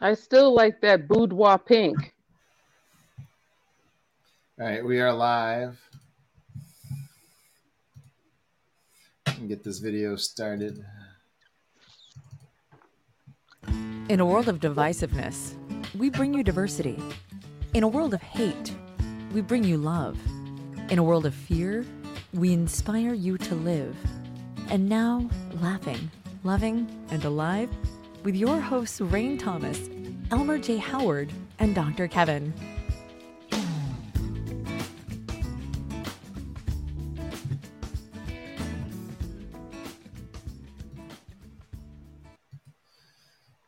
I still like that boudoir pink. All right, we are live. Get this video started. In a world of divisiveness, we bring you diversity. In a world of hate, we bring you love. In a world of fear, we inspire you to live. And now, laughing, loving, and alive with your hosts, Rain Thomas, Elmer J. Howard, and Dr. Kevin.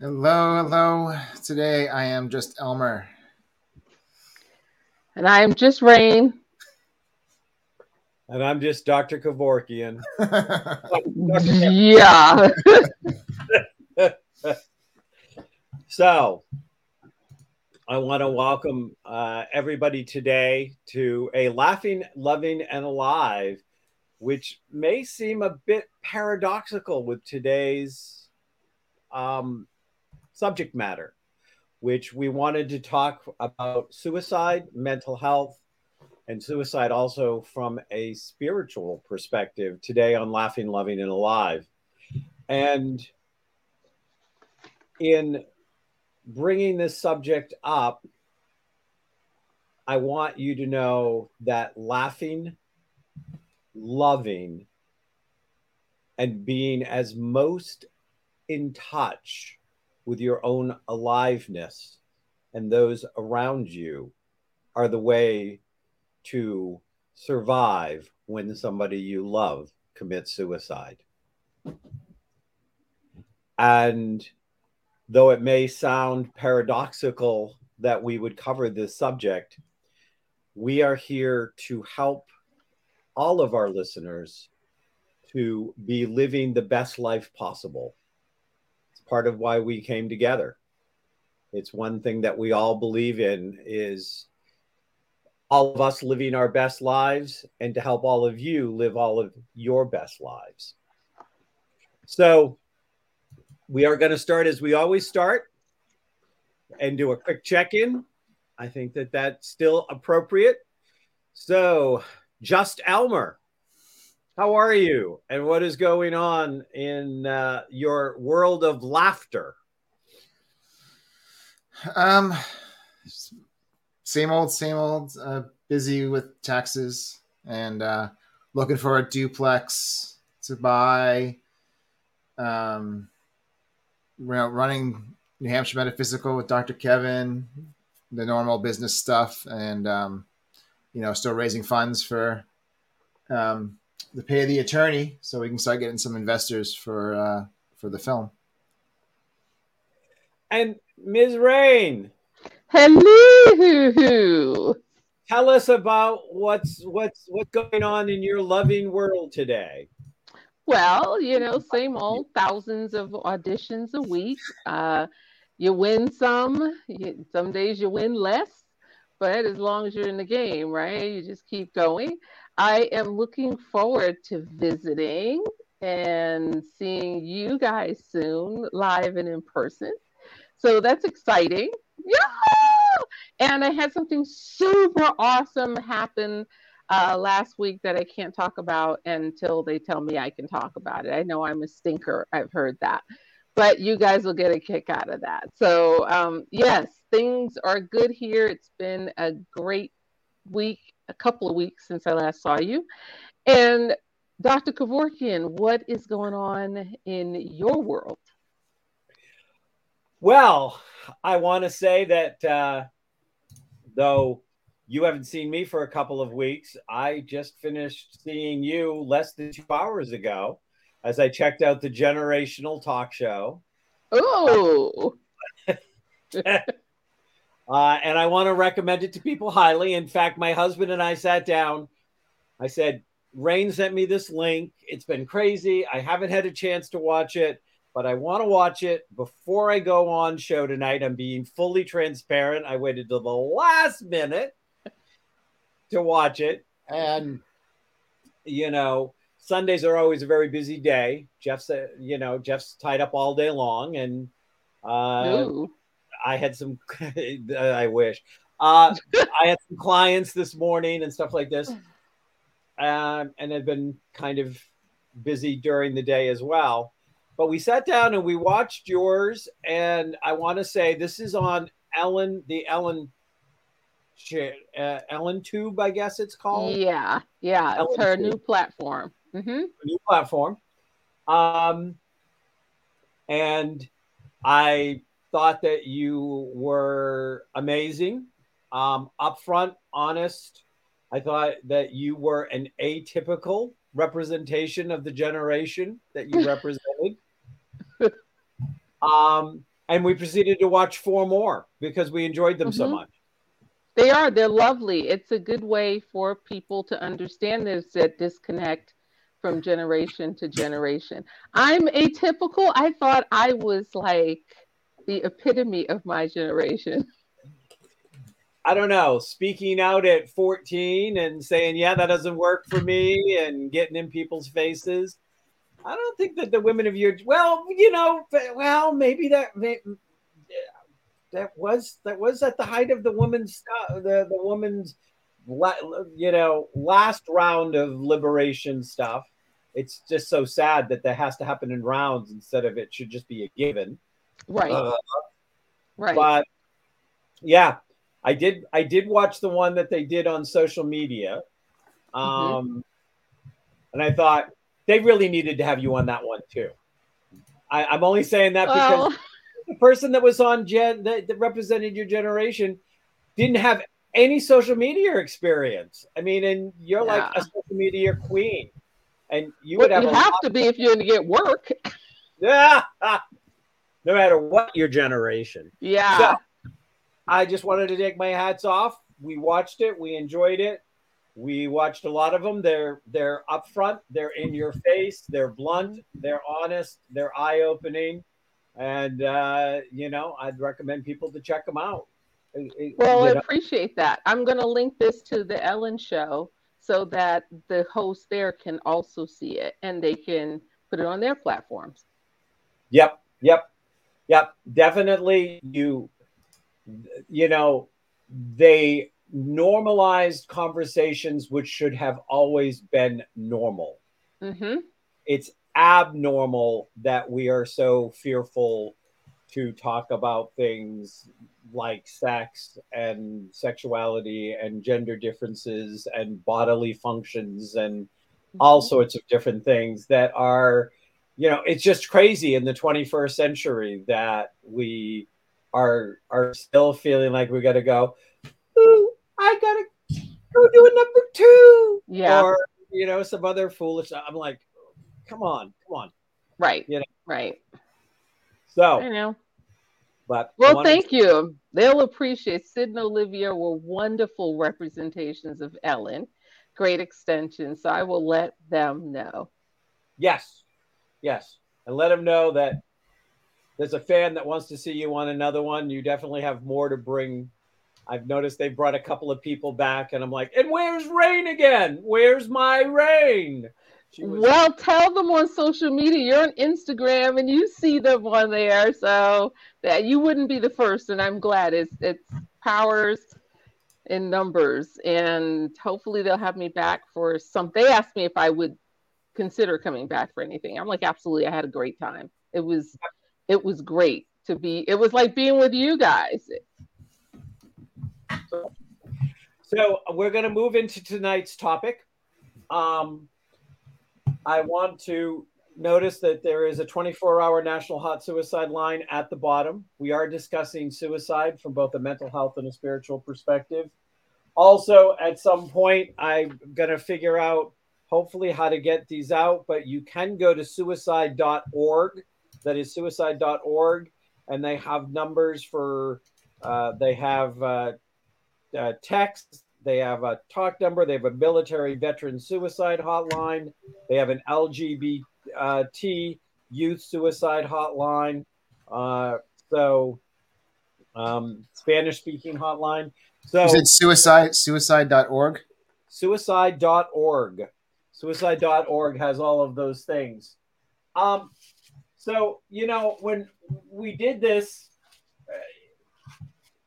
Hello, hello. Today I am just Elmer. And I am just Rain. And I'm just Dr. Kevorkian. yeah. so I want to welcome uh, everybody today to a laughing, loving, and alive, which may seem a bit paradoxical with today's um, subject matter, which we wanted to talk about suicide, mental health, and suicide also from a spiritual perspective today on Laughing, Loving, and Alive. And in bringing this subject up, I want you to know that laughing, loving, and being as most in touch with your own aliveness and those around you are the way to survive when somebody you love commits suicide. And though it may sound paradoxical that we would cover this subject, we are here to help all of our listeners to be living the best life possible It's part of why we came together. It's one thing that we all believe in is all of us living our best lives and to help all of you live all of your best lives. So we are going to start as we always start and do a quick check-in. I think that that's still appropriate. So, just Elmer, how are you? And what is going on in uh, your world of laughter? Um, same old, same old. Uh, busy with taxes and uh, looking for a duplex to buy. Um, running New Hampshire Metaphysical with Dr. Kevin, the normal business stuff, and um, you know, still raising funds for um, to pay of the attorney so we can start getting some investors for uh, for the film. And Ms. Rain, hello. Tell us about what's what's what's going on in your loving world today. Well, you know, same old thousands of auditions a week. Uh, you win some, you, some days you win less, but as long as you're in the game, right? You just keep going. I am looking forward to visiting and seeing you guys soon, live and in person. So that's exciting. Yeah! And I had something super awesome happen uh, last week that I can't talk about until they tell me I can talk about it. I know I'm a stinker. I've heard that. But you guys will get a kick out of that. So, um, yes, things are good here. It's been a great week a couple of weeks since I last saw you. And Dr. Kevorkian, what is going on in your world? Well, I want to say that uh, though you haven't seen me for a couple of weeks, I just finished seeing you less than two hours ago as I checked out the generational talk show. Oh. Uh, and I want to recommend it to people highly. In fact, my husband and I sat down. I said, Rain sent me this link. It's been crazy. I haven't had a chance to watch it, but I want to watch it before I go on show tonight. I'm being fully transparent. I waited till the last minute to watch it. And, you know, Sundays are always a very busy day. Jeff's, uh, you know, Jeff's tied up all day long. And, uh, I had some. I wish. Uh, I had some clients this morning and stuff like this, um, and had been kind of busy during the day as well. But we sat down and we watched yours, and I want to say this is on Ellen, the Ellen, uh, Ellen Tube, I guess it's called. Yeah, yeah, Ellen it's her Tube. new platform. hmm new platform. Um, and I thought that you were amazing, um, upfront, honest. I thought that you were an atypical representation of the generation that you represented. um, and we proceeded to watch four more because we enjoyed them so Mhm. much. They are. They're lovely. It's a good way for people to understand there's that disconnect from generation to generation. I'm atypical. I thought I was like the epitome of my generation. I don't know, speaking out at 14 and saying, yeah, that doesn't work for me and getting in people's faces. I don't think that the women of your, well, you know, well, maybe that, that was, that was at the height of the woman's the, the woman's, you know, last round of liberation stuff. It's just so sad that that has to happen in rounds instead of it should just be a given. Right. Uh, right. but yeah i did i did watch the one that they did on social media um Mm-hmm. and i thought they really needed to have you on that one too I, i'm only saying that because well, the person that was on gen that, that represented your generation didn't have any social media experience i mean and you're like a social media queen and you would have, you have to be if you're going to get work. Yeah. no matter what your generation Yeah. So, I just wanted to take my hats off. We watched it. We enjoyed it. We watched a lot of them. They're they're upfront. They're in your face. They're blunt. They're honest. They're eye opening, and uh, you know I'd recommend people to check them out. It- Well, I know, appreciate that. I'm going to link this to the Ellen show so that the hosts there can also see it and they can put it on their platforms. Yep, yep, yep. Definitely, you, you know, they normalized conversations which should have always been normal. hmm It's abnormal that we are so fearful to talk about things like sex and sexuality and gender differences and bodily functions and all mm-hmm. sorts of different things that are you know it's just crazy in the 21st century that we are are still feeling like we got to go Ooh, i gotta go do a number two Yeah. or you know some other foolish i'm like come on come on Right. You know. Right. So I know. but Well, thank you. They'll appreciate Sid and Olivia were wonderful representations of Ellen. Great extension. So I will let them know. Yes, yes, and let them know that there's a fan that wants to see you on another one. You definitely have more to bring. I've noticed they brought a couple of people back, and I'm like, and where's Rain again? Where's my Rain? Was, Well, tell them on social media. You're on Instagram and you see them on there, so that you wouldn't be the first. And I'm glad it's it's powers in numbers, and hopefully they'll have me back for some. They asked me if I would consider coming back for anything. I'm like, absolutely. I had a great time. It was it was great to be. It was like being with you guys. so we're going to move into tonight's topic. Um, I want to notice that there is a 24 hour national hot suicide line at the bottom. We are discussing suicide from both a mental health and a spiritual perspective. Also, at some point, I'm going to figure out hopefully how to get these out, but you can go to suicide.org. That is suicide.org. And they have numbers for, uh, they have uh, uh, text, they have a talk number, they have a military veteran suicide hotline, they have an LGBT youth suicide hotline. Uh, so, um, Spanish speaking hotline. So, You said suicide suicide.org. suicide.org. Suicide.org has all of those things. Um, so, you know, when we did this, uh,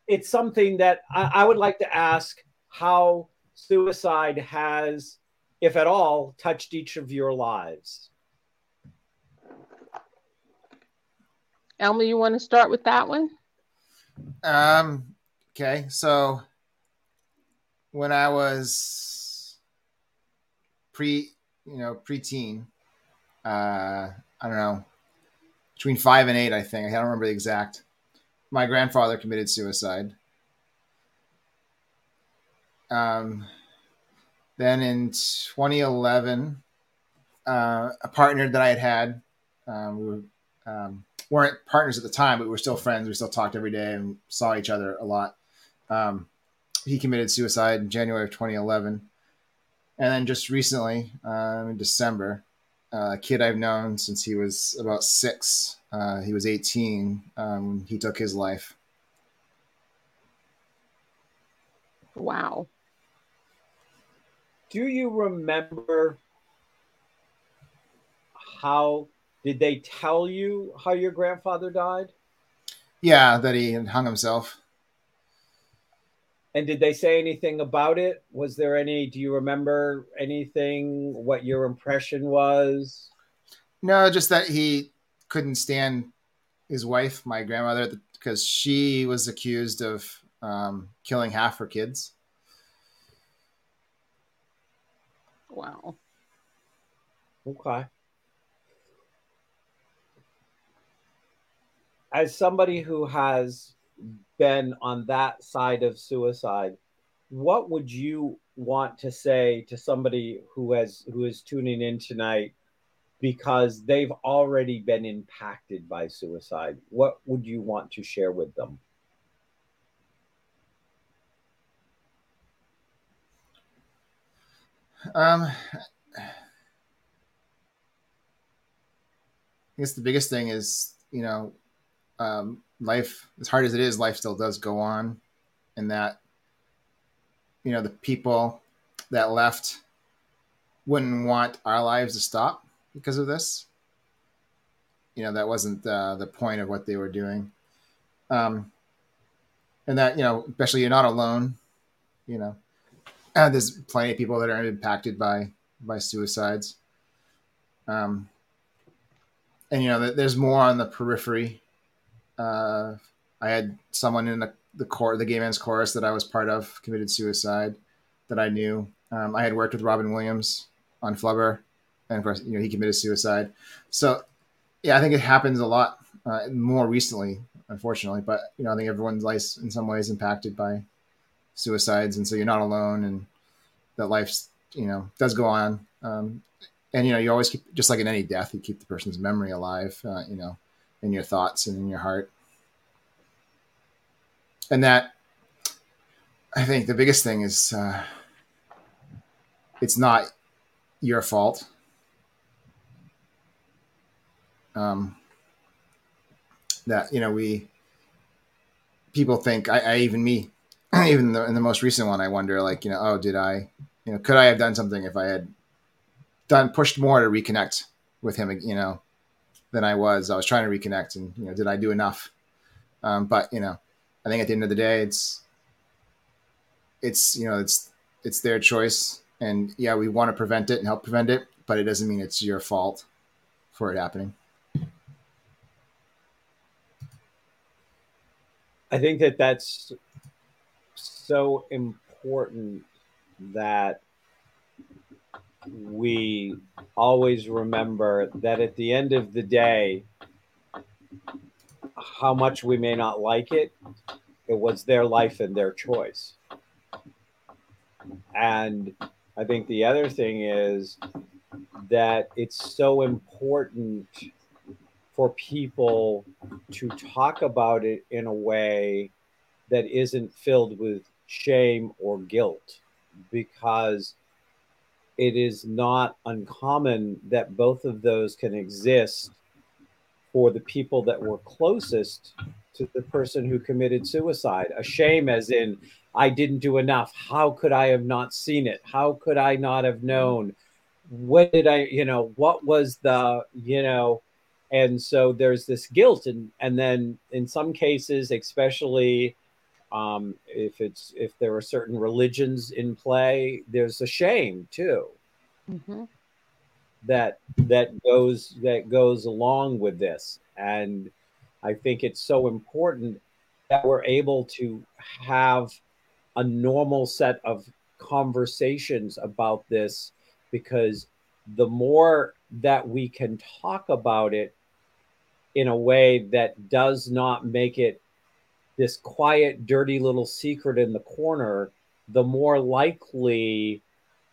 it's something that I, I would like to ask how suicide has, if at all, touched each of your lives. Elmer, you want to start with that one? Um, okay, so when I was pre, you know, preteen, uh, I don't know, between five and eight, I think. I don't remember the exact. My grandfather committed suicide. Um, then in 2011, uh, a partner that I had had, um, we were, um, weren't partners at the time, but we were still friends. We still talked every day and saw each other a lot. Um, he committed suicide in January of 2011. And then just recently, um, in December, uh, a kid I've known since he was about six, uh, he was 18, um, he took his life. Wow. Do you remember how did they tell you how your grandfather died? Yeah, that he hung himself. And did they say anything about it? Was there any, do you remember anything, what your impression was? No, just that he couldn't stand his wife, my grandmother, because she was accused of um, killing half her kids. Wow. Okay. As somebody who has been on that side of suicide, what would you want to say to somebody who has who is tuning in tonight because they've already been impacted by suicide? What would you want to share with them? Um, I guess the biggest thing is, you know, um, life, as hard as it is, life still does go on. And that, you know, the people that left wouldn't want our lives to stop because of this. You know, that wasn't uh, the point of what they were doing. Um, and that, you know, especially you're not alone, you know, uh, there's plenty of people that are impacted by by suicides. Um, and you know, there's more on the periphery. Uh, I had someone in the the core, the gay men's chorus that I was part of, committed suicide that I knew. Um, I had worked with Robin Williams on Flubber, and of course, you know, he committed suicide. So, yeah, I think it happens a lot uh, more recently, unfortunately. But you know, I think everyone's life in some ways impacted by suicides, and so you're not alone, and that life's you know does go on. Um, and you know, you always keep just like in any death, you keep the person's memory alive, uh, you know, in your thoughts and in your heart. And that, I think, the biggest thing is uh, it's not your fault. Um, that you know we people think I, I even me even the, in the most recent one, I wonder, like, you know, oh, did I, you know, could I have done something if I had done pushed more to reconnect with him, you know, than I was. I was trying to reconnect, and you know, did I do enough? Um, but you know, I think at the end of the day, it's it's you know, it's it's their choice, and yeah, we want to prevent it and help prevent it, but it doesn't mean it's your fault for it happening. I think that that's so important that we always remember that at the end of the day, how much we may not like it, it was their life and their choice. And I think the other thing is that it's so important for people to talk about it in a way that isn't filled with shame or guilt because it is not uncommon that both of those can exist for the people that were closest to the person who committed suicide. A shame, as in, I didn't do enough. How could I have not seen it? How could I not have known? What did I, you know, what was the, you know, and so there's this guilt. And, and then in some cases, especially Um, if it's if there are certain religions in play, there's a shame too Mm-hmm. that that goes that goes along with this, and I think it's so important that we're able to have a normal set of conversations about this because the more that we can talk about it in a way that does not make it this quiet, dirty little secret in the corner, the more likely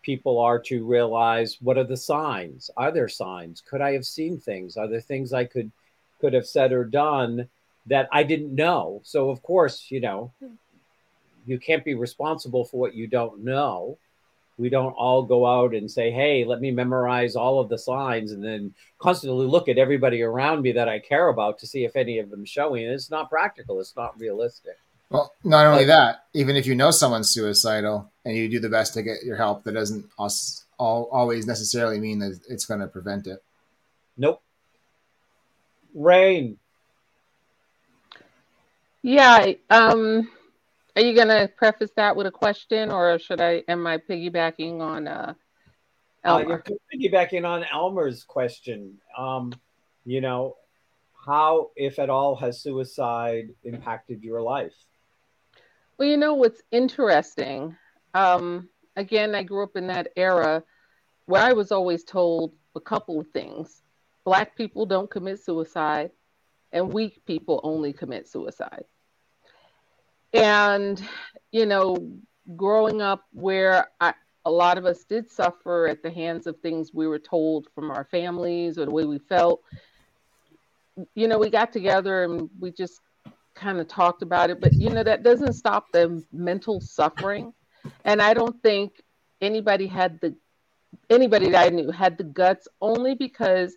people are to realize what are the signs? Are there signs? Could I have seen things? Are there things I could could have said or done that I didn't know? So of course, you know, hmm. you can't be responsible for what you don't know we don't all go out and say, hey, let me memorize all of the signs and then constantly look at everybody around me that I care about to see if any of them showing. It's not practical. It's not realistic. Well, not only that, even if you know someone's suicidal and you do the best to get your help, that doesn't us all, always necessarily mean that it's going to prevent it. Nope. Rain. Yeah. Um, are you going to preface that with a question, or should I? Am I piggybacking on uh, Uh, Elmer? you're piggybacking on Elmer's question. Um, you know, how, if at all, has suicide impacted your life? Well, you know what's interesting? Um, again, I grew up in that era where I was always told a couple of things Black people don't commit suicide, and weak people only commit suicide. And, you know, growing up where I, a lot of us did suffer at the hands of things we were told from our families or the way we felt, you know, we got together and we just kind of talked about it, but you know, that doesn't stop the mental suffering. And I don't think anybody had the anybody that I knew had the guts only because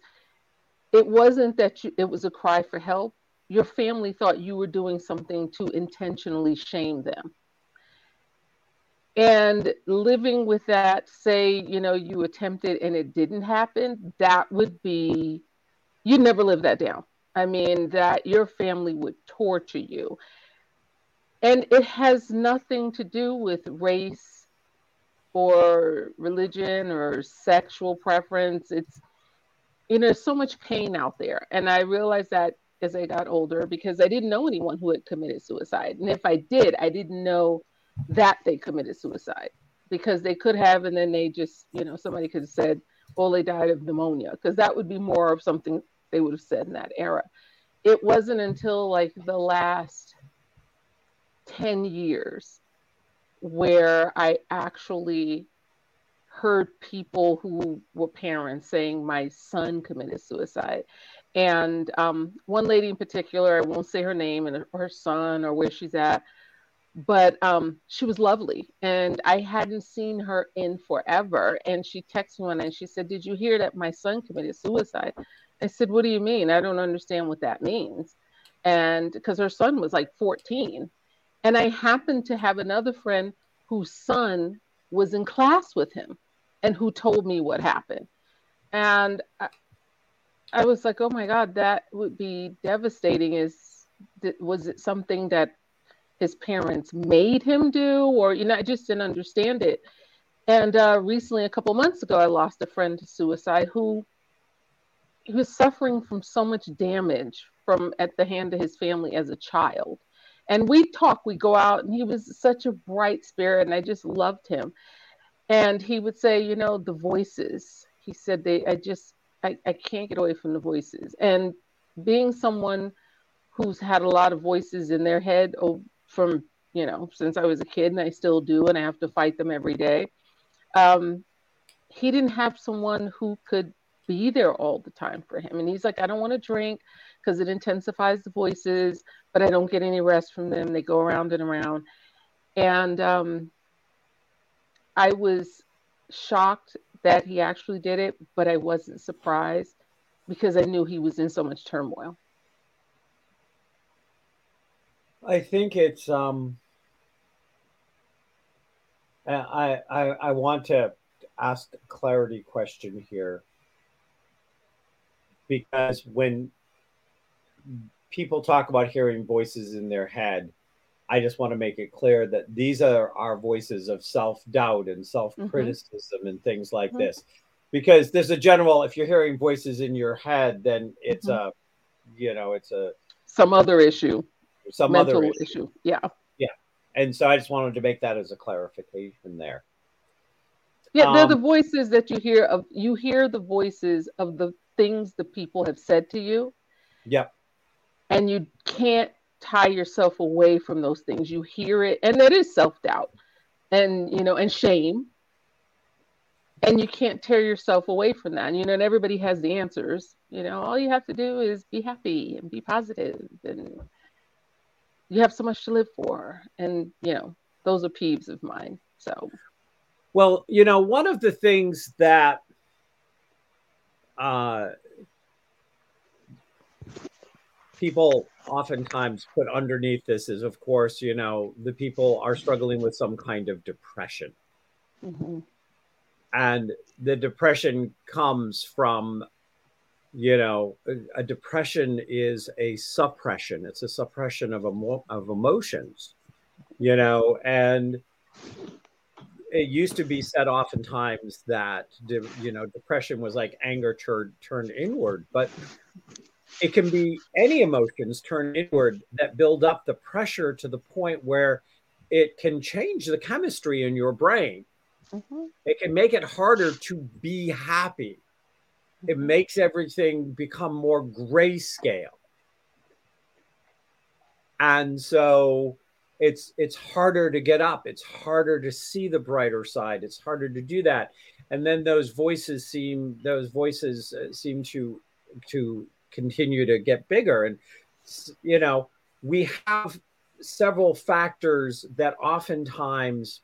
it wasn't that you, it was a cry for help. Your family thought you were doing something to intentionally shame them. And living with that, say, you know, you attempted and it didn't happen, that would be, you'd never live that down. I mean, that your family would torture you. And it has nothing to do with race or religion or sexual preference. It's, you know, there's so much pain out there. And I realize that as I got older because I didn't know anyone who had committed suicide. And if I did, I didn't know that they committed suicide because they could have, and then they just, you know, somebody could have said, well, they died of pneumonia, because that would be more of something they would have said in that era. It wasn't until like the last 10 years where I actually heard people who were parents saying, My son committed suicide. And um, one lady in particular, I won't say her name and her son or where she's at, but um, she was lovely. And I hadn't seen her in forever. And she texted me one and she said, Did you hear that my son committed suicide? I said, What do you mean? I don't understand what that means. And because her son was like 14. And I happened to have another friend whose son was in class with him and who told me what happened. And I, was like, oh my God, that would be devastating. Is was it something that his parents made him do? Or, you know, I just didn't understand it. And uh, recently, a couple months ago, I lost a friend to suicide who he was suffering from so much damage from at the hand of his family as a child. And we talk, we go out, and he was such a bright spirit, and I just loved him. And he would say, you know, the voices. He said they I just I, I can't get away from the voices. And being someone who's had a lot of voices in their head oh, from, you know, since I was a kid and I still do, and I have to fight them every day. Um, he didn't have someone who could be there all the time for him. And he's like, I don't want to drink because it intensifies the voices, but I don't get any rest from them. They go around and around. And um, I was shocked that he actually did it, but I wasn't surprised because I knew he was in so much turmoil. I think it's um I I I want to ask a clarity question here because when people talk about hearing voices in their head, I just want to make it clear that these are our voices of self doubt and self criticism mm-hmm. and things like mm-hmm. this. Because there's a general, if you're hearing voices in your head, then it's mm-hmm. a, you know, it's a some other issue, some Mental other issue. issue. Yeah. Yeah. And so I just wanted to make that as a clarification there. Yeah, um, they're the um, voices that you hear of. You hear the voices of the things the people have said to you. Yep. And you can't tie yourself away from those things. You hear it, and that is self doubt, and you know, and shame. And you can't tear yourself away from that. And, you know, and everybody has the answers. You know, all you have to do is be happy and be positive, and you have so much to live for. And you know, those are peeves of mine. So, well, you know, one of the things that uh, people oftentimes put underneath this is, of course, you know, the people are struggling with some kind of depression. Mm-hmm. And the depression comes from, you know, a, a, depression is a suppression. It's a suppression of, emo- of emotions, you know, and it used to be said oftentimes that, you know, depression was like anger turned, turned inward, but it can be any emotions turned inward that build up the pressure to the point where it can change the chemistry in your brain. Mm-hmm. It can make it harder to be happy. It mm-hmm. makes everything become more grayscale. And so it's it's harder to get up. It's harder to see the brighter side. It's harder to do that. And then those voices seem those voices uh, seem to to continue to get bigger. And, you know, we have several factors that oftentimes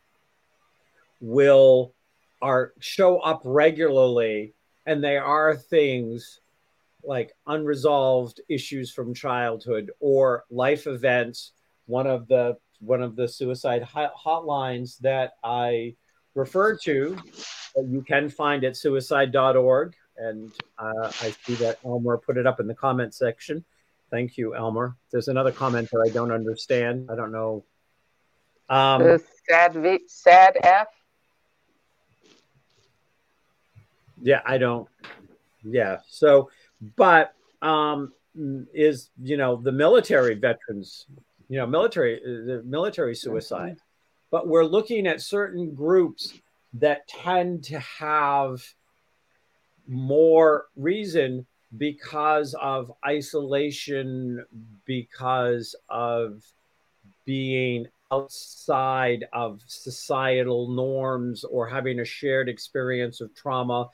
will are show up regularly and they are things like unresolved issues from childhood or life events one of the one of the suicide hotlines that i refer to you can find at suicide.org and uh, I see that Elmer put it up in the comment section. Thank you, Elmer. There's another comment that I don't understand. I don't know. Um, sad, v, sad F. Yeah, I don't. Yeah. So, but um, is you know the military veterans, you know, military the military suicide, mm-hmm. but we're looking at certain groups that tend to have more reason because of isolation, because of being outside of societal norms or having a shared experience of trauma,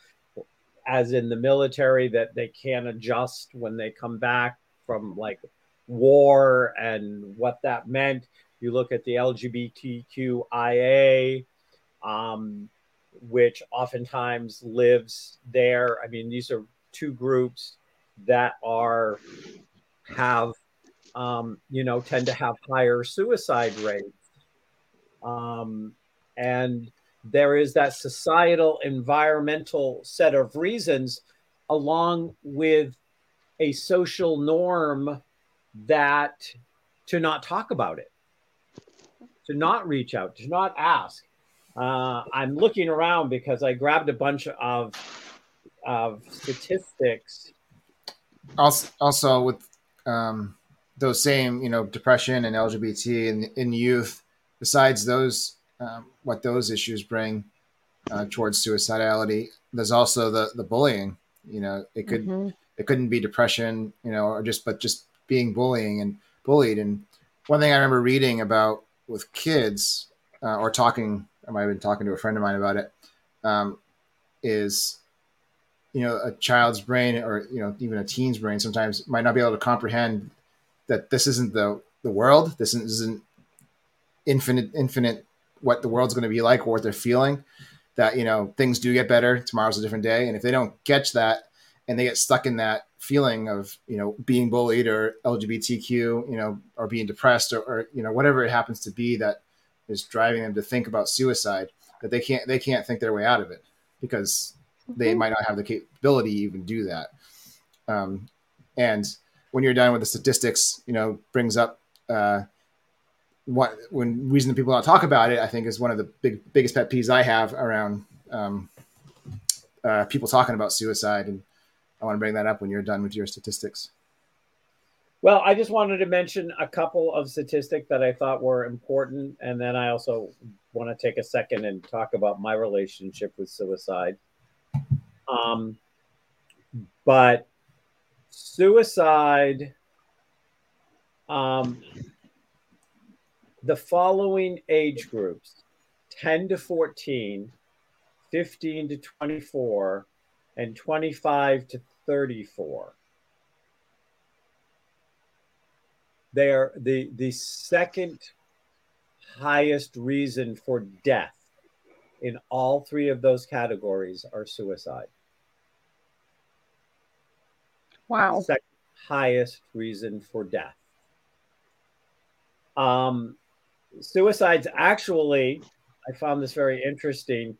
as in the military, that they can't adjust when they come back from like war and what that meant. You look at the LGBTQIA, um, which oftentimes lives there. I mean, these are two groups that are have um, you know tend to have higher suicide rates, um, and there is that societal environmental set of reasons along with a social norm that to not talk about it to not reach out to not ask uh, I'm looking around because I grabbed a bunch of of statistics. Also, also with um, those same, you know, depression and LGBT in, in youth. Besides those, um, what those issues bring uh, towards suicidality, there's also the the bullying. You know, it could mm-hmm. it couldn't be depression, you know, or just but just being bullying and bullied. And one thing I remember reading about with kids uh, or talking I might have been talking to a friend of mine about it. Um, is you know a child's brain or you know even a teen's brain sometimes might not be able to comprehend that this isn't the the world. This isn't, infinite infinite what the world's going to be like or what they're feeling. That you know things do get better. Tomorrow's a different day, and if they don't catch that and they get stuck in that feeling of you know being bullied or LGBTQ, you know, or being depressed or, or you know whatever it happens to be that is driving them to think about suicide that they can't they can't think their way out of it because mm-hmm. they might not have the capability to even do that um, and when you're done with the statistics you know brings up uh, what when reason that people don't talk about it, I think is one of the big biggest pet peeves I have around um, uh, people talking about suicide, and I want to bring that up when you're done with your statistics. Well, I just wanted to mention a couple of statistics that I thought were important, and then I also want to take a second and talk about my relationship with suicide. Um, but suicide, um, the following age groups 10 to 14, 15 to 24, and 25 to 34 they're the the second highest reason for death in all three of those categories are suicide. Wow. Second highest reason for death. Um, suicides actually, I found this very interesting,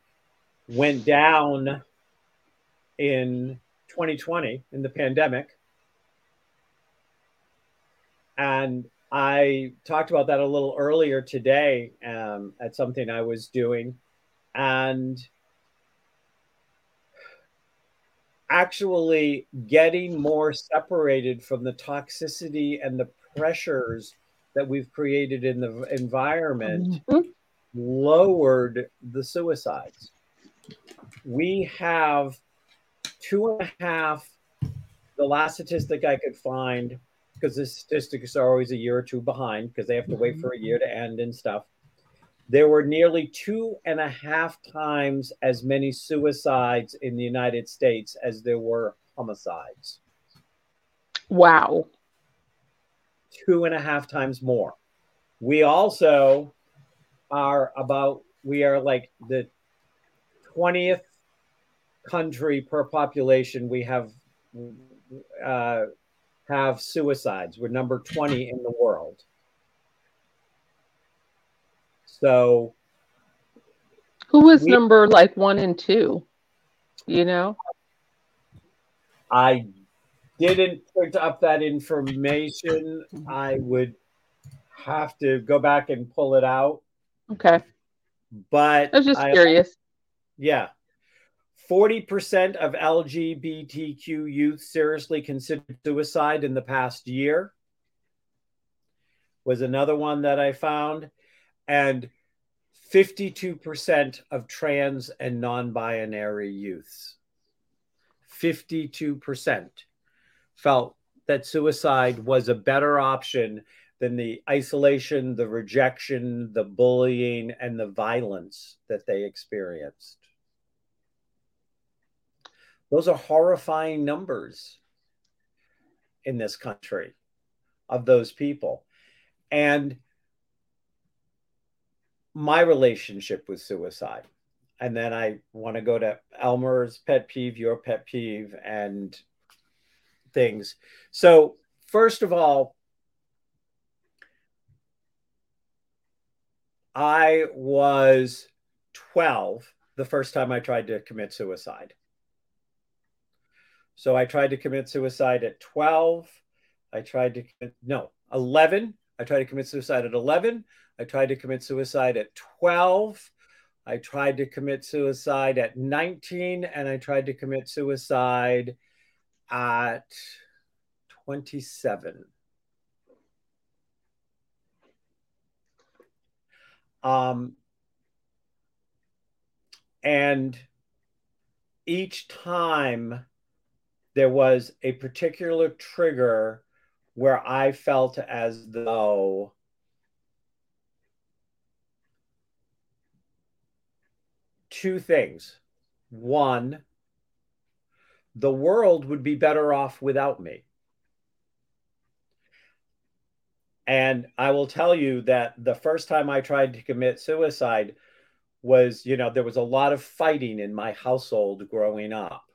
went down in 2020 in the pandemic and I talked about that a little earlier today um, at something I was doing. And actually getting more separated from the toxicity and the pressures that we've created in the environment mm-hmm. lowered the suicides. We have two and a half, the last statistic I could find because the statistics are always a year or two behind because they have to wait for a year to end and stuff. There were nearly two and a half times as many suicides in the United States as there were homicides. Wow. Two and a half times more. We also are about, we are like the 20th country per population. We have uh, have suicides. We're number 20 in the world. So who is we, number like one and two? You know? I didn't print up that information. I would have to go back and pull it out. Okay. But I was just I, curious. Yeah. 40% of LGBTQ youth seriously considered suicide in the past year, was another one that I found. And 52% of trans and non binary youths, 52% felt that suicide was a better option than the isolation, the rejection, the bullying, and the violence that they experienced. Those are horrifying numbers in this country of those people. And my relationship with suicide. And then I want to go to Elmer's pet peeve, your pet peeve, and things. So, first of all, I was 12 the first time I tried to commit suicide. So I tried to commit suicide at 12. I tried to no, 11. I tried to commit suicide at 11. I tried to commit suicide at 12. I tried to commit suicide at 19. And I tried to commit suicide at 27. Um, and each time there was a particular trigger where I felt as though two things. One, the world would be better off without me. And I will tell you that the first time I tried to commit suicide was, you know, there was a lot of fighting in my household growing up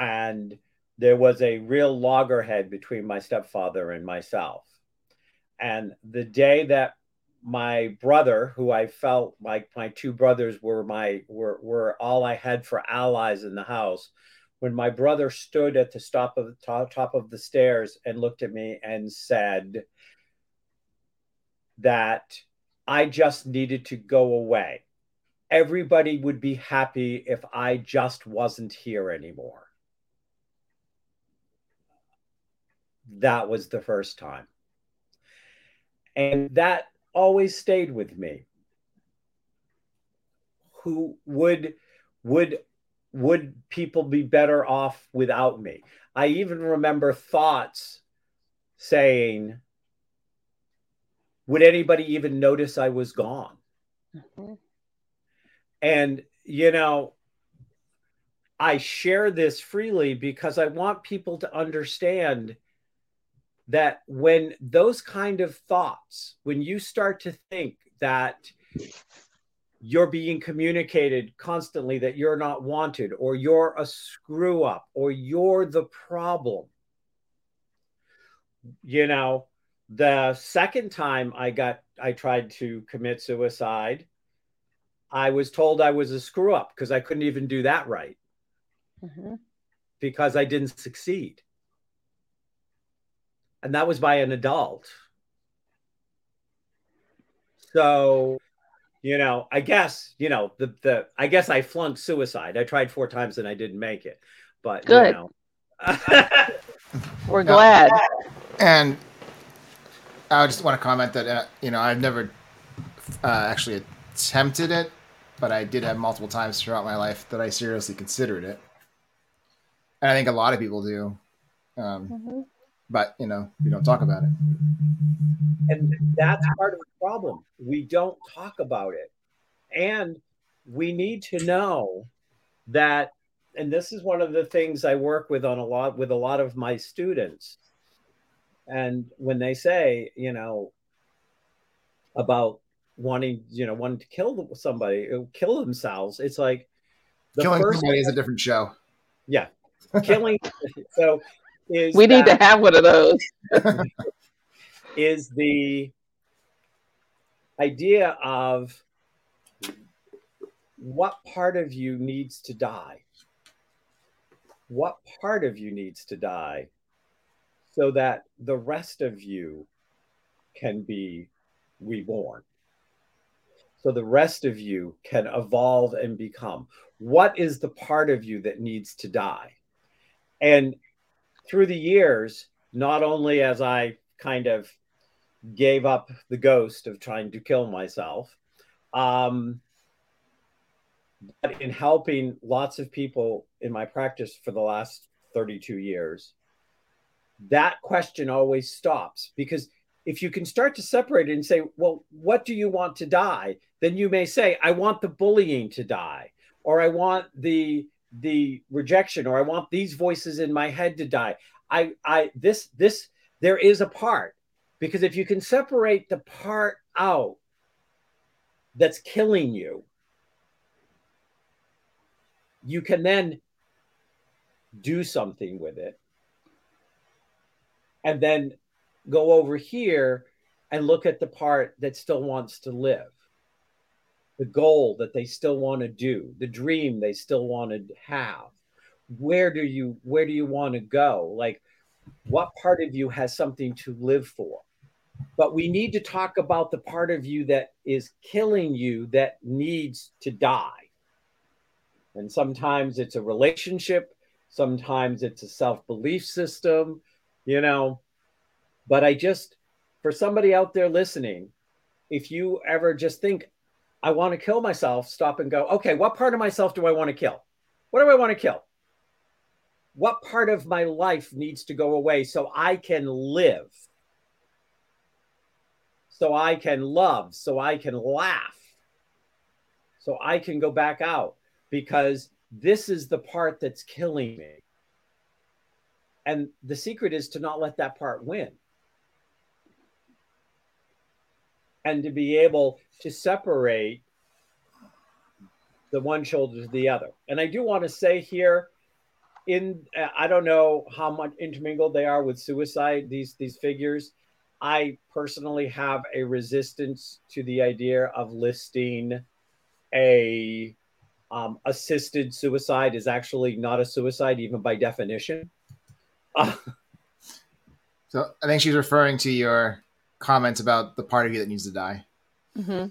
and there was a real loggerhead between my stepfather and myself. And the day that my brother, who I felt like my two brothers were my were were all I had for allies in the house, when my brother stood at the top of top, top of the stairs and looked at me and said, that I just needed to go away. Everybody would be happy if I just wasn't here anymore. That was the first time. And that always stayed with me. Who would would would people be better off without me? I even remember thoughts saying, would anybody even notice I was gone? Mm-hmm. And, you know, I share this freely because I want people to understand that when those kind of thoughts, when you start to think that you're being communicated constantly that you're not wanted or you're a screw up or you're the problem, you know, the second time I got, I tried to commit suicide, I was told I was a screw up because I couldn't even do that right mm-hmm. because I didn't succeed and that was by an adult. So, you know, I guess, you know, the the I guess I flunked suicide. I tried four times and I didn't make it. But good. You know. We're glad. And I just want to comment that uh, you know I've never uh, actually attempted it, but I did have multiple times throughout my life that I seriously considered it, and I think a lot of people do. Um, mm-hmm but you know we don't talk about it. And that's part of the problem. We don't talk about it. And we need to know that and this is one of the things i work with on a lot with a lot of my students. And when they say you know about wanting you know wanting to kill somebody uh, kill themselves it's like killing somebody is a different show. Yeah. Killing so is we need to have one of those. is the idea of what part of you needs to die? What part of you needs to die so that the rest of you can be reborn? So the rest of you can evolve and become. What is the part of you that needs to die? And through the years, not only as I kind of gave up the ghost of trying to kill myself, um, but in helping lots of people in my practice for the last 32 years, that question always stops because if you can start to separate it and say, well, what do you want to die? Then you may say, I want the bullying to die, or I want the the rejection or i want these voices in my head to die. I i this this there is a part because if you can separate the part out that's killing you you can then do something with it and then go over here and look at the part that still wants to live the goal that they still want to do, the dream they still want to have. Where do you where do you want to go? Like what part of you has something to live for? But we need to talk about the part of you that is killing you that needs to die. And sometimes it's a relationship, sometimes it's a self belief system, you know. But I just, for somebody out there listening, if you ever just think, I want to kill myself, stop and go, okay, what part of myself do I want to kill? What do I want to kill? What part of my life needs to go away so I can live? So I can love, so I can laugh, so I can go back out because this is the part that's killing me. And the secret is to not let that part win. And to be able to separate the one shoulder to the other. And I do want to say here, in I don't know how much intermingled they are with suicide. These these figures, I personally have a resistance to the idea of listing a um, assisted suicide is actually not a suicide, even by definition. so I think she's referring to your comments about the part of you that needs to die. hmm Yeah.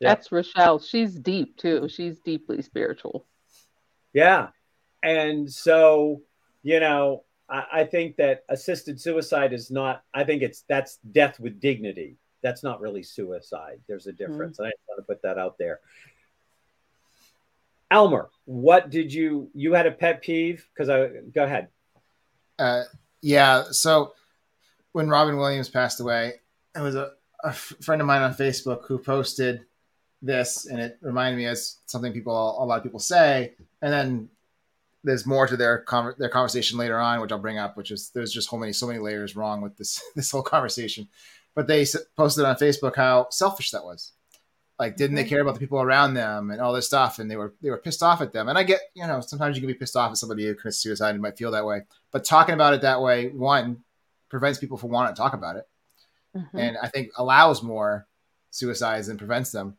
That's Rochelle. She's deep too. She's deeply spiritual. Yeah. And so, you know, I, I think that assisted suicide is not, I think it's that's death with dignity. That's not really suicide. There's a difference. And I just want to put that out there. Elmer, what did you, you had a pet peeve? Because I, go ahead. Uh, yeah. So when Robin Williams passed away, it was a friend of mine on Facebook who posted this, and it reminded me as something people a lot of people say, and then there's more to their con- their conversation later on, which I'll bring up, which is there's just so many so many layers wrong with this this whole conversation. But they s- posted on Facebook how selfish that was. Like, didn't they mm-hmm. care about the people around them and all this stuff? And they were they were pissed off at them. And I get, you know, sometimes you can be pissed off at somebody who commits suicide and might feel that way. But talking about it that way, one, prevents people from wanting to talk about it Mhm. and I think allows more suicides and prevents them.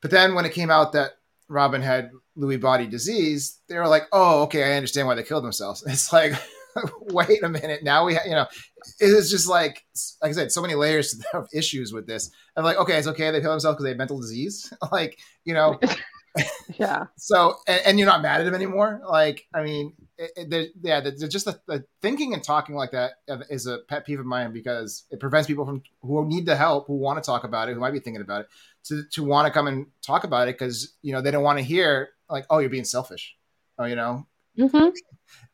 But then when it came out that Robin had Lewy body disease, they were like, "Oh, okay, I understand why they killed themselves." It's like, wait a minute, now we, ha- you know, it is just like, like I said, so many layers of issues with this. I'm like, okay, it's okay they killed themselves because they had mental disease, like you know, Yeah. so and, and you're not mad at him anymore? Like i mean it, it, yeah the, the- just the, the thinking and talking like that is a pet peeve of mine because it prevents people from who need the help who want to talk about it who might be thinking about it to, to want to come and talk about it because you know they don't want to hear like oh you're being selfish. Oh you know? Hmm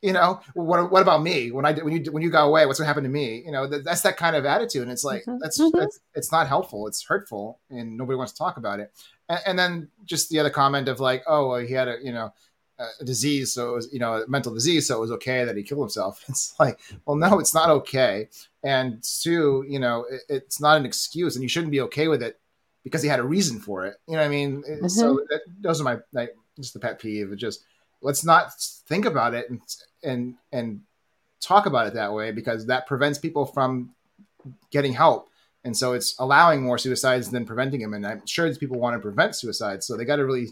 you know? What, what about me? When i did when you when you got away what's to happen to me? You know that, that's that kind of attitude and it's like Mhm. that's, Mhm. that's it's not helpful it's hurtful and nobody wants to talk about it and, and then just the other comment of like oh well, he had a you know a disease so it was you know a mental disease so it was okay that he killed himself. It's like well no it's not okay. And two you know it, it's not an excuse and you shouldn't be okay with it because he had a reason for it. You know what i mean? So mm-hmm. that, those are my like just the pet peeve of just let's not think about it and and and talk about it that way because that prevents people from getting help and so it's allowing more suicides than preventing them. And i'm sure these people want to prevent suicides so they got to really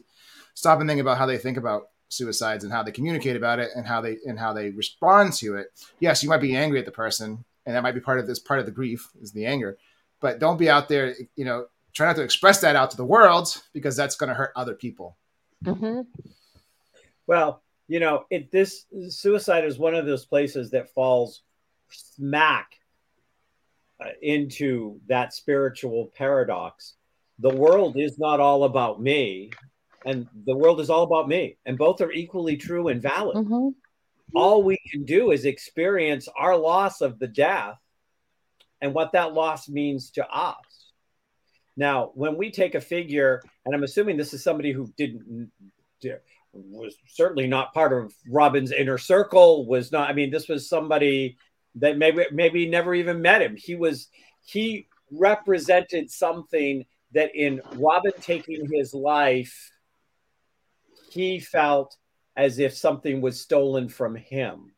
stop and think about how they think about suicides and how they communicate about it and how they and how they respond to it. Yes you might be angry at the person and that might be part of this part of the grief is the anger. But don't be out there you know try not to express that out to the world because that's going to hurt other people. Hmm Well, you know, it this suicide is one of those places that falls smack into that spiritual paradox. The world is not all about me, and the world is all about me, and both are equally true and valid. hmm All we can do is experience our loss of the death and what that loss means to us. Now, when we take a figure, and I'm assuming this is somebody who didn't was certainly not part of Robin's inner circle, was not, I mean, this was somebody that maybe maybe never even met him. He was he represented something that in Robin taking his life, he felt as if something was stolen from him.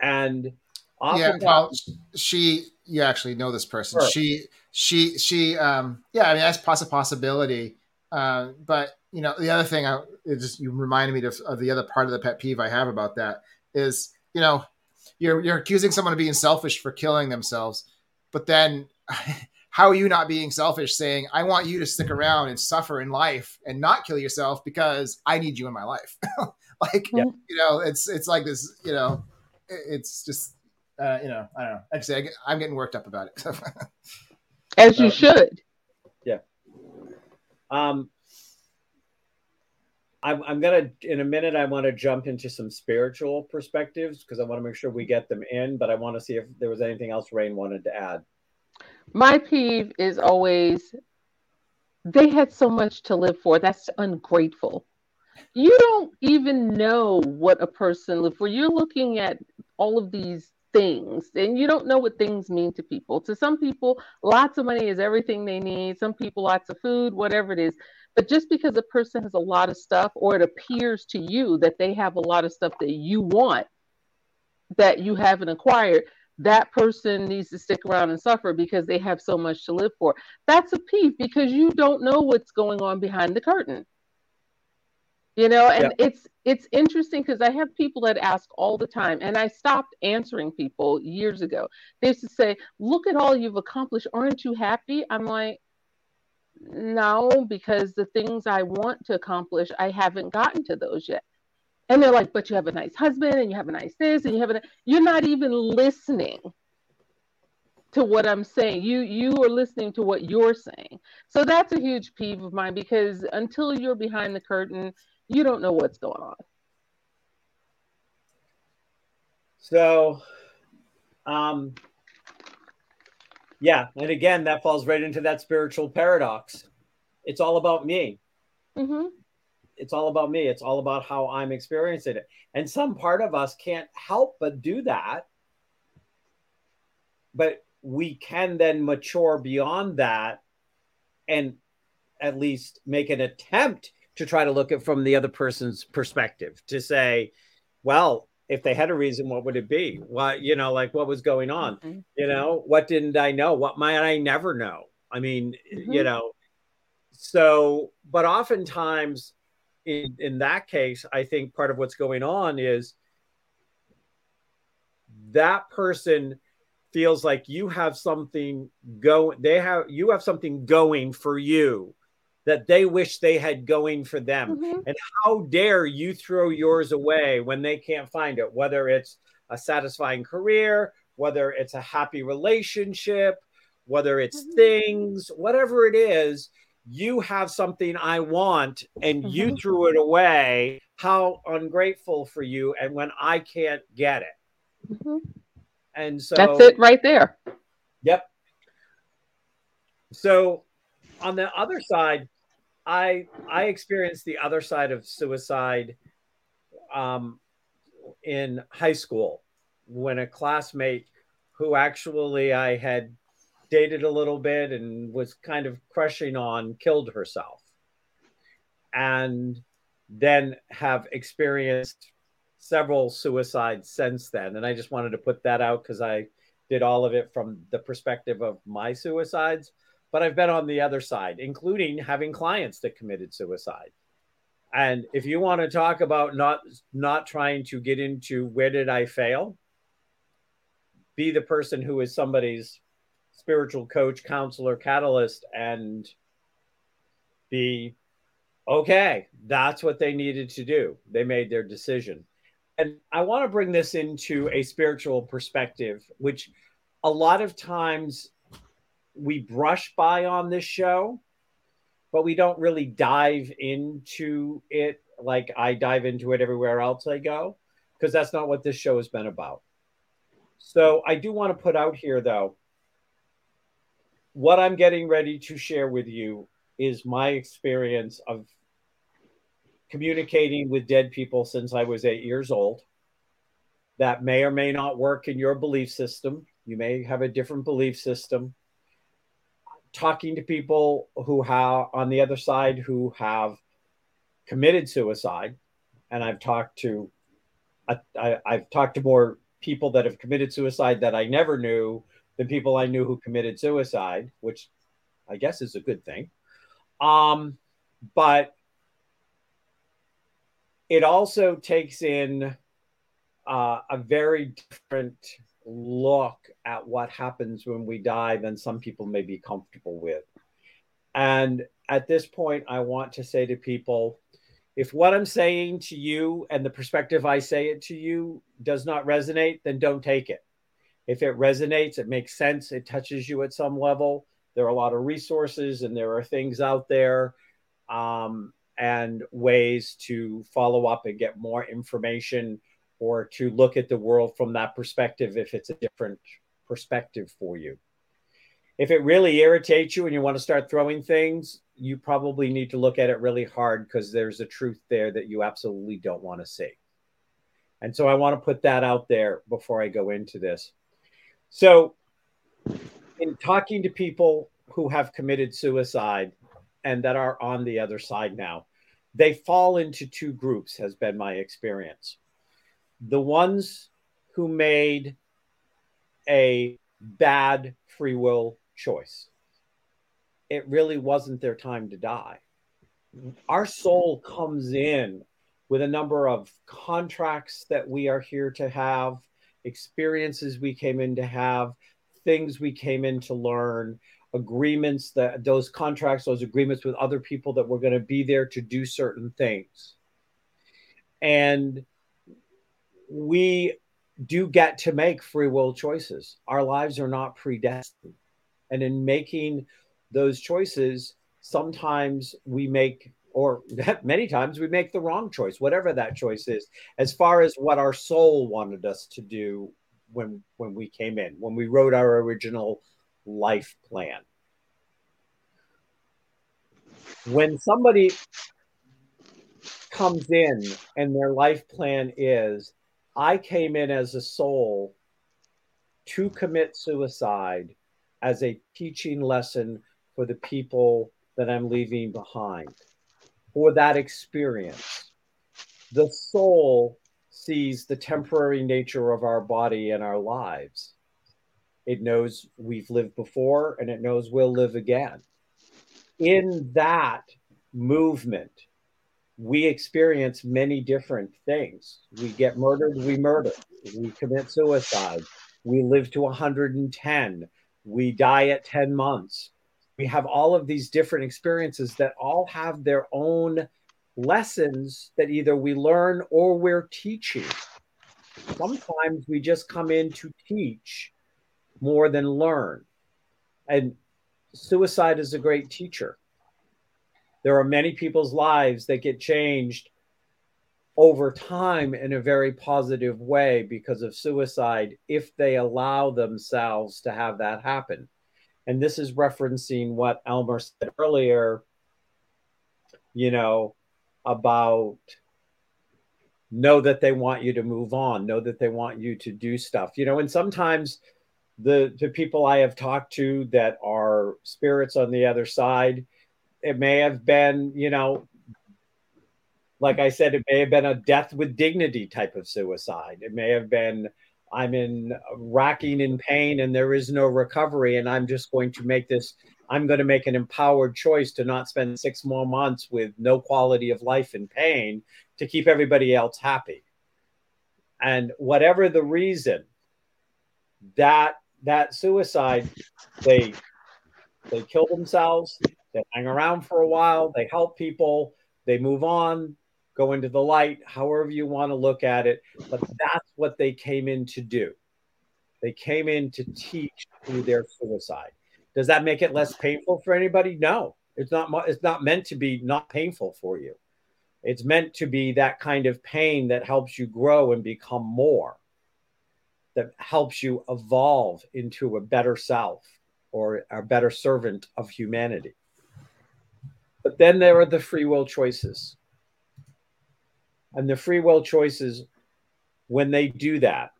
And yeah well she you actually know this person Sure. she she she um yeah i mean that's a possibility uh, but you know the other thing I, it just you reminded me of, of the other part of the pet peeve i have about that is you know you're you're accusing someone of being selfish for killing themselves but then how are you not being selfish saying i want you to stick around and suffer in life and not kill yourself because i need you in my life like Yeah. you know it's it's like this you know it's just uh, you know i don't know actually I get, i'm getting worked up about it As you should. Yeah. Um, I'm, I'm gonna in a minute. I want to jump into some spiritual perspectives because I want to make sure we get them in. But I want to see if there was anything else Rain wanted to add. My peeve is always they had so much to live for. That's ungrateful. You don't even know what a person lived for. You're looking at all of these things and you don't know what things mean to people. To some people, lots of money is everything they need. Some people, lots of food, whatever it is. But just because a person has a lot of stuff or it appears to you that they have a lot of stuff that you want that you haven't acquired, that person needs to stick around and suffer because they have so much to live for. That's a peeve because you don't know what's going on behind the curtain. you know and yeah. it's it's interesting because i have people that ask all the time and i stopped answering people years ago they used to say look at all you've accomplished aren't you happy i'm like no because the things i want to accomplish i haven't gotten to those yet and they're like but you have a nice husband and you have a nice this and you have a you're not even listening to what I'm saying. You you are listening to what you're saying. So that's a huge peeve of mine because until you're behind the curtain, you don't know what's going on. So, um, yeah, and again, that falls right into that spiritual paradox. It's all about me. Mm-hmm. It's all about me. It's all about how I'm experiencing it. And some part of us can't help but do that. But we can then mature beyond that and at least make an attempt to try to look at from the other person's perspective to say, well, if they had a reason, what would it be? What, you know, like what was going on? Mm-hmm. You know, what didn't I know? What might I never know? I mean, mm-hmm. you know, so, but oftentimes in, in that case, I think part of what's going on is that person feels like you have something go they have you have something going for you that they wish they had going for them. Mm-hmm. And how dare you throw yours away when they can't find it, whether it's a satisfying career, whether it's a happy relationship, whether it's mm-hmm. things, whatever it is, you have something I want and mm-hmm. you threw it away. How ungrateful for you. And when I can't get it. Mm-hmm. And so that's it right there. Yep. So on the other side, I I experienced the other side of suicide um, in high school when a classmate who actually I had dated a little bit and was kind of crushing on killed herself. And then have experienced several suicides since then. And i just wanted to put that out because i did all of it from the perspective of my suicides but I've been on the other side, including having clients that committed suicide. And if you want to talk about not not trying to get into where did I fail, be the person who is somebody's spiritual coach, counselor, catalyst, and be okay. That's what they needed to do. They made their decision. And I want to bring this into a spiritual perspective, which a lot of times we brush by on this show, but we don't really dive into it like I dive into it everywhere else I go, because that's not what this show has been about. So I do want to put out here, though, what I'm getting ready to share with you is my experience of communicating with dead people since I was eight years old. That may or may not work in your belief system. You may have a different belief system talking to people who have on the other side who have committed suicide, and I've talked to I, have talked to more people that have committed suicide that I never knew than people I knew who committed suicide, which I guess is a good thing. Um, but it also takes in uh, a very different look at what happens when we die than some people may be comfortable with. And at this point, I want to say to people if what I'm saying to you and the perspective I say it to you does not resonate, then don't take it. If it resonates, it makes sense, it touches you at some level. There are a lot of resources and there are things out there um, and ways to follow up and get more information or to look at the world from that perspective if it's a different perspective for you. If it really irritates you and you want to start throwing things, you probably need to look at it really hard because there's a truth there that you absolutely don't want to see. And so I want to put that out there before I go into this. So, in talking to people who have committed suicide and that are on the other side now, they fall into two groups, has been my experience the ones who made a bad free will choice. It really wasn't their time to die. our soul comes in with a number of contracts that we are here to have, experiences we came in to have, things we came in to learn, agreements that those contracts, those agreements with other people that we're going to be there to do certain things. And we do get to make free will choices. Our lives are not predestined. And in making those choices, sometimes we make, or many times we make the wrong choice, whatever that choice is, as far as what our soul wanted us to do when when we came in, when we wrote our original life plan. When somebody comes in and their life plan is I came in as a soul to commit suicide as a teaching lesson for the people that I'm leaving behind. For that experience, the soul sees the temporary nature of our body and our lives. It knows we've lived before and it knows we'll live again. In that movement, we experience many different things. We get murdered, we murder. We commit suicide. We live to 110. We die at 10 months. We have all of these different experiences that all have their own lessons that either we learn or we're teaching. Sometimes we just come in to teach more than learn. And suicide is a great teacher there are many people's lives that get changed over time in a very positive way because of suicide if they allow themselves to have that happen. And this is referencing what Elmer said earlier, you know, about know that they want you to move on, know that they want you to do stuff, you know, and sometimes the the people I have talked to that are spirits on the other side, it may have been, you know, like I said, it may have been a death with dignity type of suicide. It may have been, I'm in racking in pain and there is no recovery, and I'm just going to make this, I'm going to make an empowered choice to not spend six more months with no quality of life and pain to keep everybody else happy. And whatever the reason, that that suicide, they they kill themselves, they hang around for a while, they help people, they move on, go into the light, however you want to look at it. But that's what they came in to do. They came in to teach through their suicide. Does that make it less painful for anybody? No. It's not it's not meant to be not painful for you. It's meant to be that kind of pain that helps you grow and become more. That helps you evolve into a better self or a better servant of humanity. But then there are the free will choices. And the free will choices, when they do that,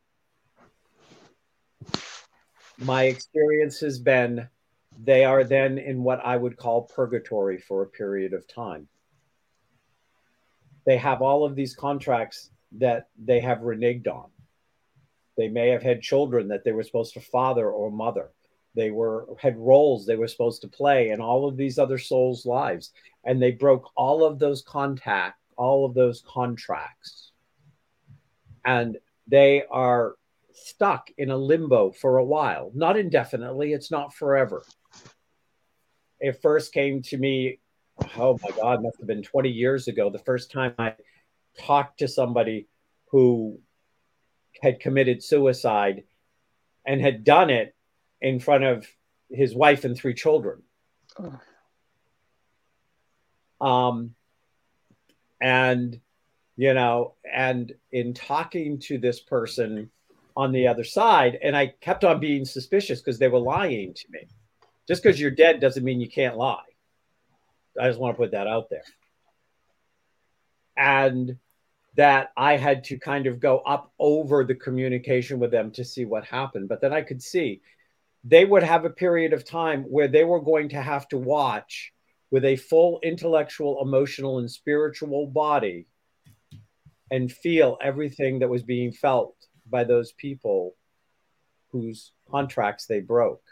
my experience has been they are then in what I would call purgatory for a period of time. They have all of these contracts that they have reneged on. They may have had children that they were supposed to father or mother they were had roles they were supposed to play in all of these other souls lives. And they broke all of those contact all of those contracts. And they are stuck in a limbo for a while. Not indefinitely it's not forever. It first came to me oh my god must have been 20 years ago the first time i talked to somebody who had committed suicide and had done it in front of his wife and three children. Oh. Um, and you know, and in talking to this person on the other side, and I kept on being suspicious because they were lying to me. Just because you're dead doesn't mean you can't lie. I just want to put that out there. And that I had to kind of go up over the communication with them to see what happened. But then I could see they would have a period of time where they were going to have to watch with a full intellectual, emotional, and spiritual body and feel everything that was being felt by those people whose contracts they broke.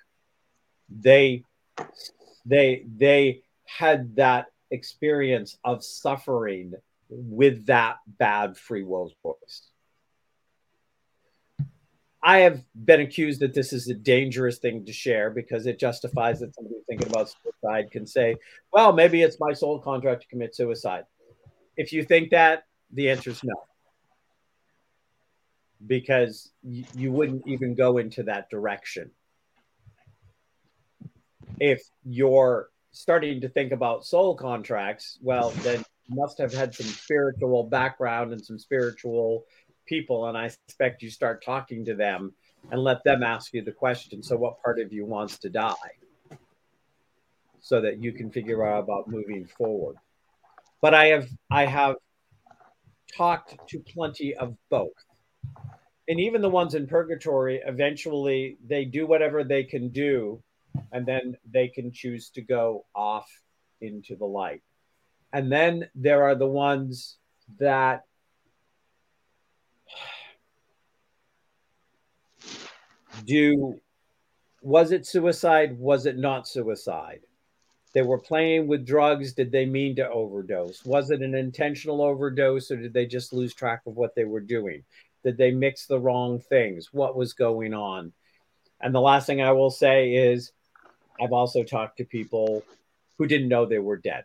They they they had that experience of suffering with that bad free will choice. I have been accused that this is a dangerous thing to share because it justifies that somebody thinking about suicide can say, well, maybe it's my soul contract to commit suicide. If you think that, the answer is no. Because you wouldn't even go into that direction. If you're starting to think about soul contracts, well, then you must have had some spiritual background and some spiritual people. And I expect you start talking to them and let them ask you the question. So, what part of you wants to die? So that you can figure out about moving forward. But I have I have talked to plenty of both. And even the ones in purgatory, eventually they do whatever they can do, and then they can choose to go off into the light. And then there are the ones that do was it suicide? Was it not suicide? They were playing with drugs. Did they mean to overdose? Was it an intentional overdose or did they just lose track of what they were doing? Did they mix the wrong things? What was going on? And the last thing I will say is I've also talked to people who didn't know they were dead.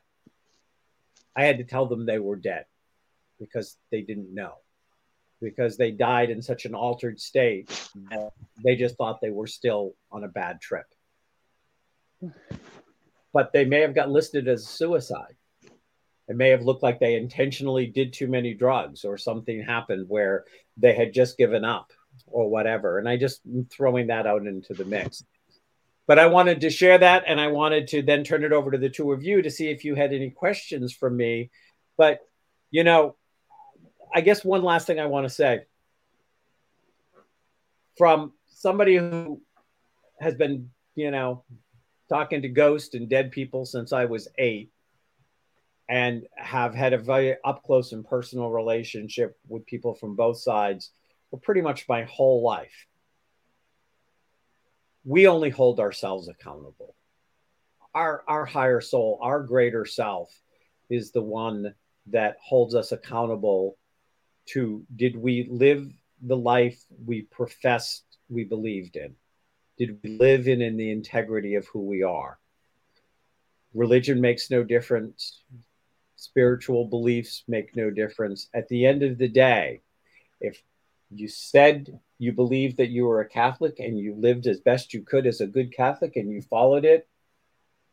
I had to tell them they were dead because they didn't know because they died in such an altered state they just thought they were still on a bad trip. But they may have got listed as suicide. It may have looked like they intentionally did too many drugs or something happened where they had just given up or whatever. And I just throwing that out into the mix. But I wanted to share that and I wanted to then turn it over to the two of you to see if you had any questions for me. But, you know, I guess one last thing I want to say from somebody who has been, you know, talking to ghosts and dead people since I was eight and have had a very up close and personal relationship with people from both sides for pretty much my whole life. We only hold ourselves accountable. Our, our higher soul, our greater self, is the one that holds us accountable to did we live the life we professed we believed in? Did we live in, in the integrity of who we are? Religion makes no difference. Spiritual beliefs make no difference. At the end of the day, if you said you believed that you were a Catholic and you lived as best you could as a good Catholic and you followed it,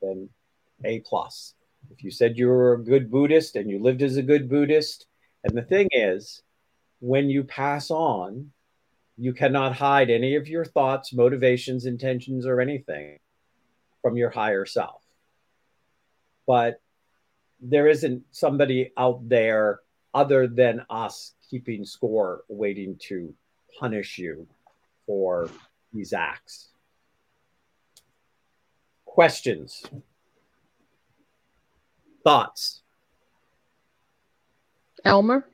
then A plus. If you said you were a good Buddhist and you lived as a good Buddhist, and the thing is, when you pass on, you cannot hide any of your thoughts, motivations, intentions, or anything from your higher self. But there isn't somebody out there other than us keeping score, waiting to punish you for these acts. Questions? Thoughts? Elmer?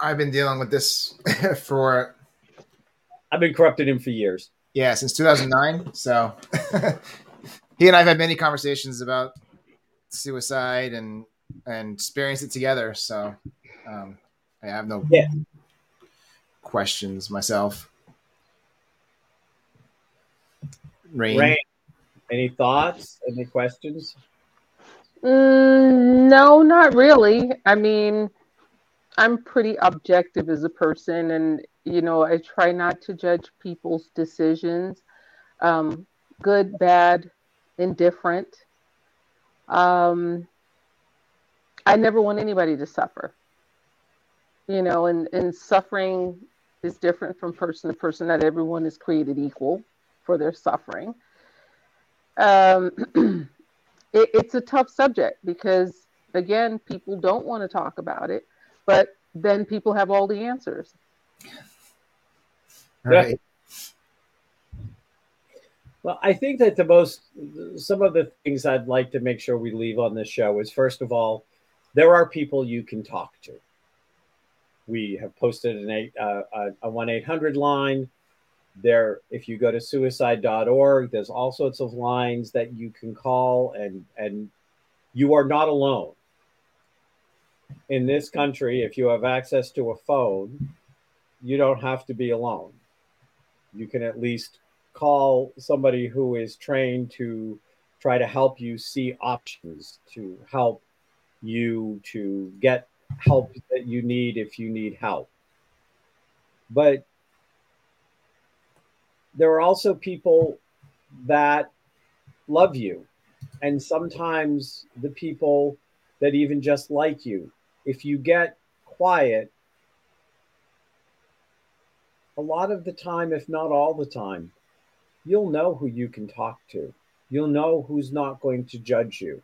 I've been dealing with this for. I've been corrupting him for years. Yeah, since 2009. So he and I've had many conversations about suicide and and experienced it together. So um, I have no yeah. questions myself. Rain. Rain. Any thoughts? Any questions? Mm, no, not really. I mean, I'm pretty objective as a person, and you know, I try not to judge people's decisions, um, good, bad, indifferent. Um, I never want anybody to suffer. You know, and and suffering is different from person to person. Not everyone is created equal for their suffering. Um, it, it's a tough subject because again, people don't want to talk about it but then people have all the answers. Right. Well, I think that the most, some of the things I'd like to make sure we leave on this show is first of all, there are people you can talk to. We have posted an eight, uh, a 1 800 line. There, if you go to suicide.org, there's all sorts of lines that you can call and, and you are not alone. In this country, if you have access to a phone, you don't have to be alone. You can at least call somebody who is trained to try to help you see options, to help you to get help that you need if you need help. But there are also people that love you. And sometimes the people that even just like you, if you get quiet, a lot of the time, if not all the time, you'll know who you can talk to. You'll know who's not going to judge you.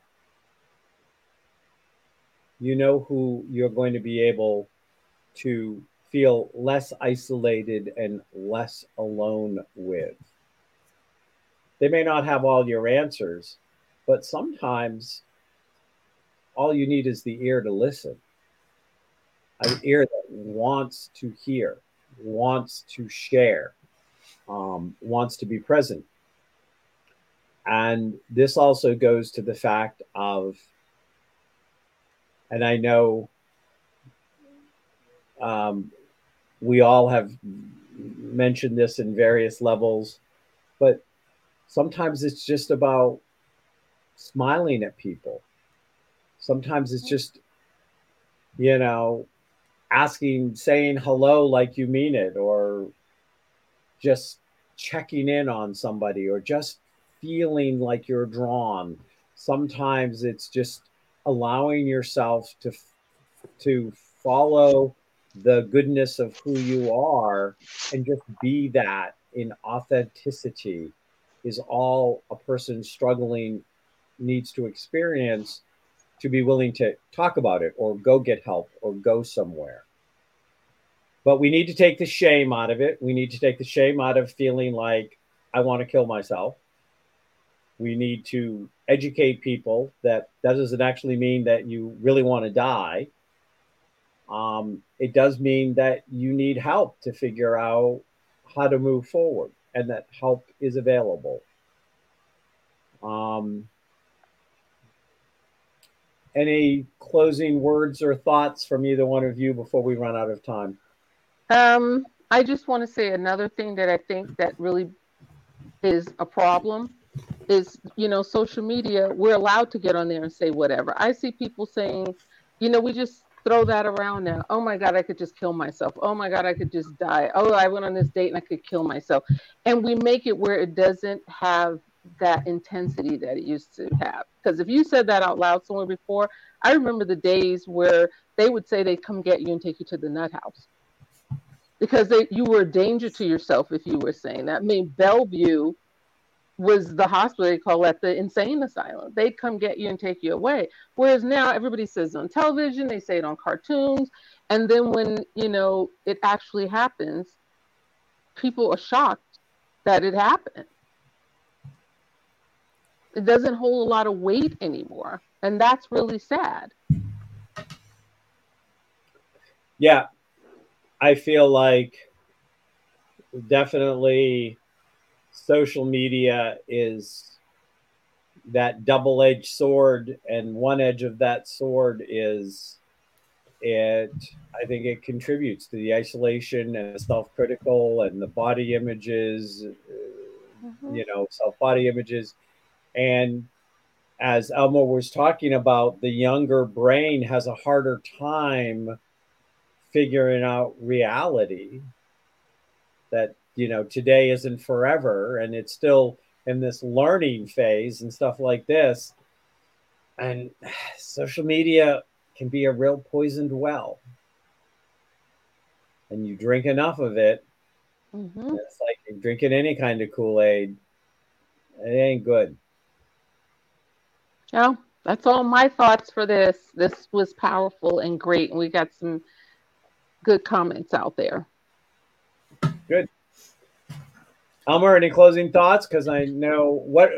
You know who you're going to be able to feel less isolated and less alone with. They may not have all your answers, but sometimes all you need is the ear to listen, an ear that wants to hear, wants to share, um, wants to be present. And this also goes to the fact of, and I know um, we all have mentioned this in various levels, but sometimes it's just about smiling at people. Sometimes it's just, you know, asking, saying hello like you mean it, or just checking in on somebody, or just feeling like you're drawn. Sometimes it's just allowing yourself to to follow the goodness of who you are and just be that in authenticity is all a person struggling needs to experience to be willing to talk about it or go get help or go somewhere. But we need to take the shame out of it. We need to take the shame out of feeling like I want to kill myself. We need to educate people that that doesn't actually mean that you really want to die um, it does mean that you need help to figure out how to move forward and that help is available. Um, any closing words or thoughts from either one of you before we run out of time? Um, I just want to say another thing that I think that really is a problem is, you know, social media, we're allowed to get on there and say whatever. I see people saying, you know, we just throw that around now. Oh my God, I could just kill myself. Oh my God, I could just die. Oh, I went on this date and I could kill myself. And we make it where it doesn't have that intensity that it used to have. Because if you said that out loud somewhere before, I remember the days where they would say they'd come get you and take you to the nut house because they, you were a danger to yourself if you were saying that. I mean, Bellevue was the hospital they call at the insane asylum. They'd come get you and take you away. Whereas now everybody says on television, they say it on cartoons, and then when you know it actually happens, people are shocked that it happened. It doesn't hold a lot of weight anymore, and that's really sad. Yeah, I feel like definitely social media is that double edged sword, and one edge of that sword is it i think it contributes to the isolation and the self-critical and the body images mm-hmm. you know self body images and as Elmer was talking about the younger brain has a harder time figuring out reality that you know today isn't forever and it's still in this learning phase and stuff like this. And social media can be a real poisoned well. And you drink enough of it mm-hmm. it's like drinking any kind of kool-aid it ain't good. Yeah that's all my thoughts for this. This was powerful and great and we got some good comments out there. Good Elmer, any closing thoughts? Because I know what.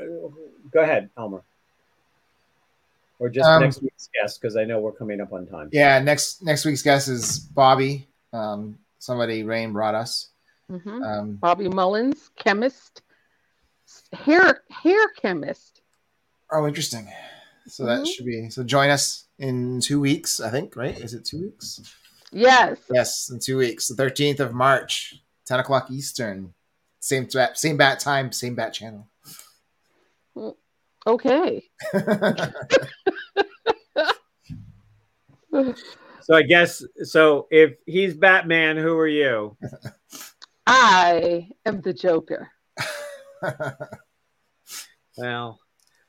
Go ahead, Elmer. Or just um, next week's guest, because I know we're coming up on time. Yeah, next next week's guest is Bobby. Um, somebody Rain brought us. Mm-hmm. Um, Bobby Mullins, chemist, hair hair chemist. Oh, interesting. So that Mhm. should be so. Join us in two weeks, I think. Right? Is it two weeks? Yes. Yes, in two weeks, the thirteenth of March, ten o'clock Eastern. Same bat, same bat time, same bat channel. Okay. So I guess so. If he's Batman, who are you? I am the Joker. Well,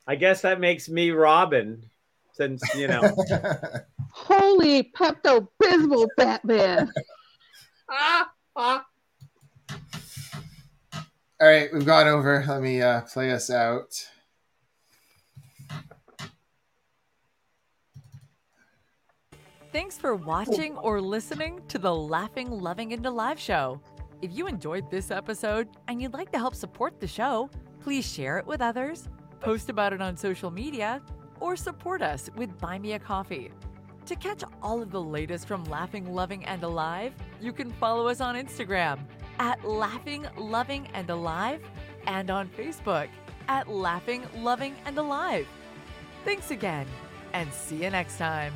I guess that makes me Robin, since you know. Holy Pepto Bismol Batman. ah, ah. All right, we've gone over. Let me uh, play us out. Thanks for watching or listening to the Laughing, Loving, and Alive show. If you enjoyed this episode and you'd like to help support the show, please share it with others, post about it on social media, or support us with Buy Me a Coffee. To catch all of the latest from Laughing, Loving, and Alive, you can follow us on Instagram at Laughing, Loving, and Alive and on Facebook at Laughing, Loving, and Alive. Thanks again, and see you next time.